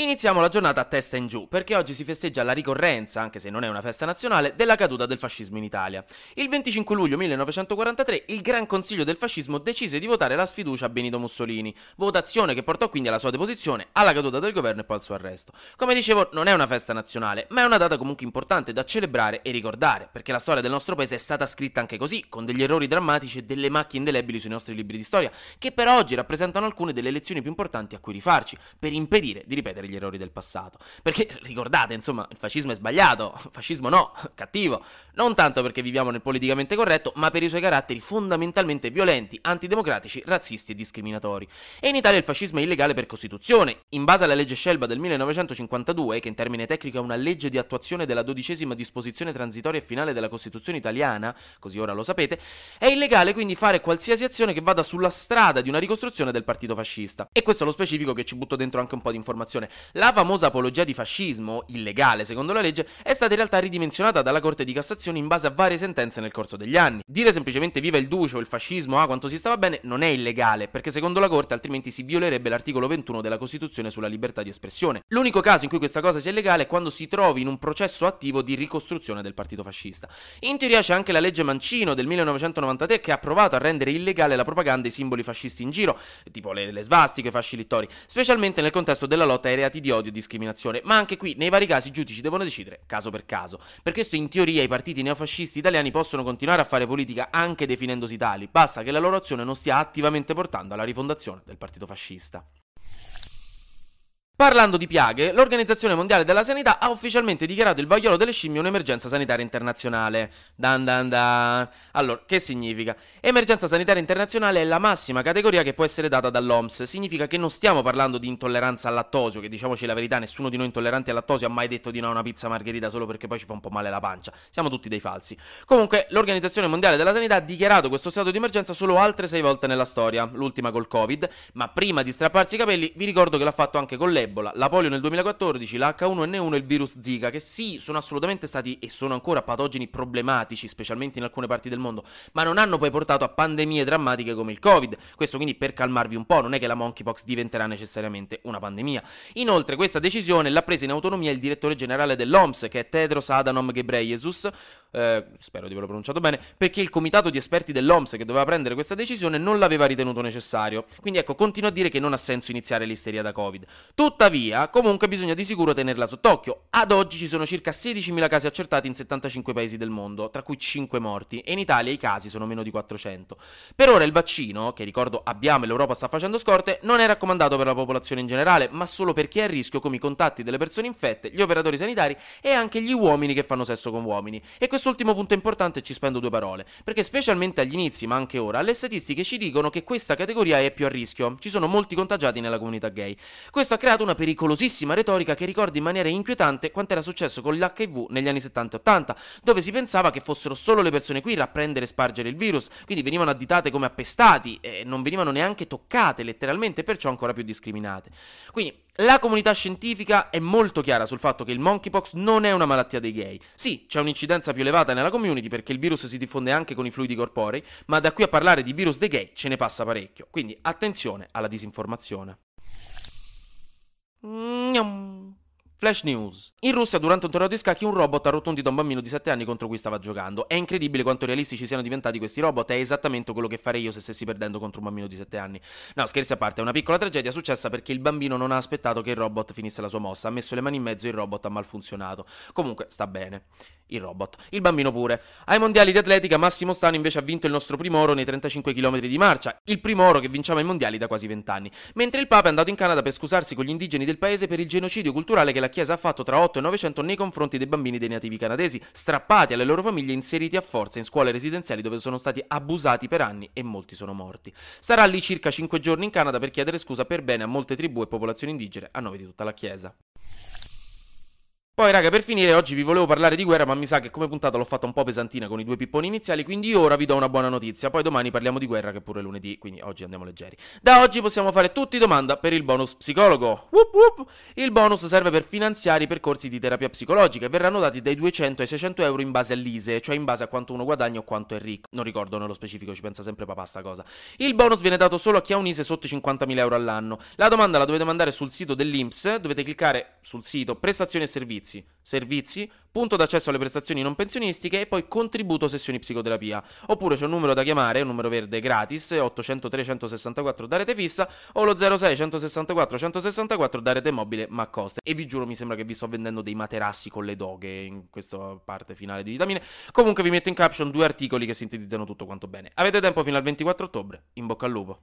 Iniziamo la giornata a testa in giù, perché oggi si festeggia la ricorrenza, anche se non è una festa nazionale, della caduta del fascismo in Italia. Il 25 luglio 1943 il Gran Consiglio del Fascismo decise di votare la sfiducia a Benito Mussolini, votazione che portò quindi alla sua deposizione, alla caduta del governo e poi al suo arresto. Come dicevo, non è una festa nazionale, ma è una data comunque importante da celebrare e ricordare, perché la storia del nostro paese è stata scritta anche così, con degli errori drammatici e delle macchie indelebili sui nostri libri di storia, che per oggi rappresentano alcune delle lezioni più importanti a cui rifarci, per impedire di ripetere gli errori del passato. Perché ricordate, insomma, il fascismo è sbagliato, fascismo no, cattivo, non tanto perché viviamo nel politicamente corretto, ma per i suoi caratteri fondamentalmente violenti, antidemocratici, razzisti e discriminatori. E in Italia il fascismo è illegale per Costituzione. In base alla legge Scelba del 1952, che in termine tecnico è una legge di attuazione della dodicesima disposizione transitoria e finale della Costituzione italiana, così ora lo sapete, è illegale quindi fare qualsiasi azione che vada sulla strada di una ricostruzione del partito fascista. E questo è lo specifico che ci butto dentro anche un po' di informazione. La famosa apologia di fascismo, illegale secondo la legge, è stata in realtà ridimensionata dalla Corte di Cassazione in base a varie sentenze nel corso degli anni. Dire semplicemente viva il duce o il fascismo, ah quanto si stava bene, non è illegale, perché secondo la Corte altrimenti si violerebbe l'articolo 21 della Costituzione sulla libertà di espressione. L'unico caso in cui questa cosa sia illegale è quando si trovi in un processo attivo di ricostruzione del partito fascista. In teoria c'è anche la legge Mancino del 1993 che ha provato a rendere illegale la propaganda e i simboli fascisti in giro, tipo le, le svastiche, i fasci littori, specialmente nel contesto della lotta ai reati di odio e discriminazione, ma anche qui nei vari casi i giudici devono decidere caso per caso. Per questo in teoria i partiti neofascisti italiani possono continuare a fare politica anche definendosi tali, basta che la loro azione non stia attivamente portando alla rifondazione del partito fascista. Parlando di piaghe, l'Organizzazione Mondiale della Sanità ha ufficialmente dichiarato il vaiolo delle scimmie un'emergenza sanitaria internazionale. Dan dan dan. Allora, che significa? Emergenza sanitaria internazionale è la massima categoria che può essere data dall'OMS. Significa che non stiamo parlando di intolleranza al lattosio, che diciamoci la verità, nessuno di noi intolleranti al lattosio ha mai detto di no a una pizza margherita solo perché poi ci fa un po' male la pancia. Siamo tutti dei falsi. Comunque, l'Organizzazione Mondiale della Sanità ha dichiarato questo stato di emergenza solo altre sei volte nella storia, l'ultima col Covid, ma prima di strapparsi i capelli vi ricordo che l'ha fatto anche con l'Ebola l'Ebola, la polio nel 2014, la H1N1 e il virus Zika, che sì, sono assolutamente stati e sono ancora patogeni problematici, specialmente in alcune parti del mondo, ma non hanno poi portato a pandemie drammatiche come il Covid. Questo quindi per calmarvi un po', non è che la monkeypox diventerà necessariamente una pandemia. Inoltre, questa decisione l'ha presa in autonomia il direttore generale dell'OMS, che è Tedros Adhanom Ghebreyesus, eh, spero di averlo pronunciato bene, perché il comitato di esperti dell'OMS che doveva prendere questa decisione non l'aveva ritenuto necessario. Quindi ecco, continuo a dire che non ha senso iniziare l'isteria da Covid. Tuttavia, comunque bisogna di sicuro tenerla sott'occhio. Ad oggi ci sono circa 16.000 casi accertati in 75 paesi del mondo, tra cui 5 morti, e in Italia i casi sono meno di 400. Per ora il vaccino, che ricordo abbiamo e l'Europa sta facendo scorte, non è raccomandato per la popolazione in generale, ma solo per chi è a rischio come i contatti delle persone infette, gli operatori sanitari e anche gli uomini che fanno sesso con uomini. E quest'ultimo punto è importante ci spendo due parole, perché specialmente agli inizi, ma anche ora, le statistiche ci dicono che questa categoria è più a rischio. Ci sono molti contagiati nella comunità gay. Questo ha creato una pericolosissima retorica che ricorda in maniera inquietante quanto era successo con l'HIV negli anni 70 e 80, dove si pensava che fossero solo le persone queer a prendere e spargere il virus, quindi venivano additate come appestati e non venivano neanche toccate letteralmente, perciò ancora più discriminate. Quindi la comunità scientifica è molto chiara sul fatto che il monkeypox non è una malattia dei gay. Sì, c'è un'incidenza più elevata nella community perché il virus si diffonde anche con i fluidi corporei, ma da qui a parlare di virus dei gay ce ne passa parecchio. Quindi attenzione alla disinformazione. 嗯 Flash News. In Russia, durante un torneo di scacchi, un robot ha rotto un dito a un bambino di 7 anni contro cui stava giocando. È incredibile quanto realistici siano diventati questi robot. È esattamente quello che farei io se stessi perdendo contro un bambino di 7 anni. No, scherzi a parte, è una piccola tragedia successa perché il bambino non ha aspettato che il robot finisse la sua mossa. Ha messo le mani in mezzo e il robot ha malfunzionato. Comunque, sta bene. Il robot. Il bambino pure. Ai mondiali di atletica, Massimo Stano invece ha vinto il nostro primo oro nei 35 km di marcia. Il primo oro che vinciamo ai mondiali da quasi 20 anni. Mentre il Papa è andato in Canada per scusarsi con gli indigeni del paese per il genocidio culturale che la Chiesa ha fatto tra 8 e 900 nei confronti dei bambini dei nativi canadesi, strappati alle loro famiglie e inseriti a forza in scuole residenziali dove sono stati abusati per anni e molti sono morti. Starà lì circa 5 giorni in Canada per chiedere scusa per bene a molte tribù e popolazioni indigene a nome di tutta la Chiesa. Poi, raga, per finire, oggi vi volevo parlare di guerra, ma mi sa che come puntata l'ho fatta un po' pesantina con i due pipponi iniziali, quindi ora vi do una buona notizia. Poi domani parliamo di guerra, che pure è lunedì, quindi oggi andiamo leggeri. Da oggi possiamo fare tutti domanda per il bonus psicologo. Whoop whoop. Il bonus serve per finanziare i percorsi di terapia psicologica e verranno dati dai 200 ai 600 euro in base all'ISE, cioè in base a quanto uno guadagna o quanto è ricco. Non ricordo nello specifico, ci pensa sempre papà sta cosa. Il bonus viene dato solo a chi ha un ISE sotto i 50.000 euro all'anno. La domanda la dovete mandare sul sito dell'Inps, dovete cliccare sul sito prestazioni e servizi. Servizi servizi, punto d'accesso alle prestazioni non pensionistiche e poi contributo sessioni psicoterapia. Oppure c'è un numero da chiamare, un numero verde gratis, 803 164 da rete fissa o lo 06 164 164 da rete mobile ma costa. E vi giuro mi sembra che vi sto vendendo dei materassi con le doghe in questa parte finale di vitamine. Comunque vi metto in caption due articoli che sintetizzano tutto quanto bene. Avete tempo fino al 24 ottobre. In bocca al lupo.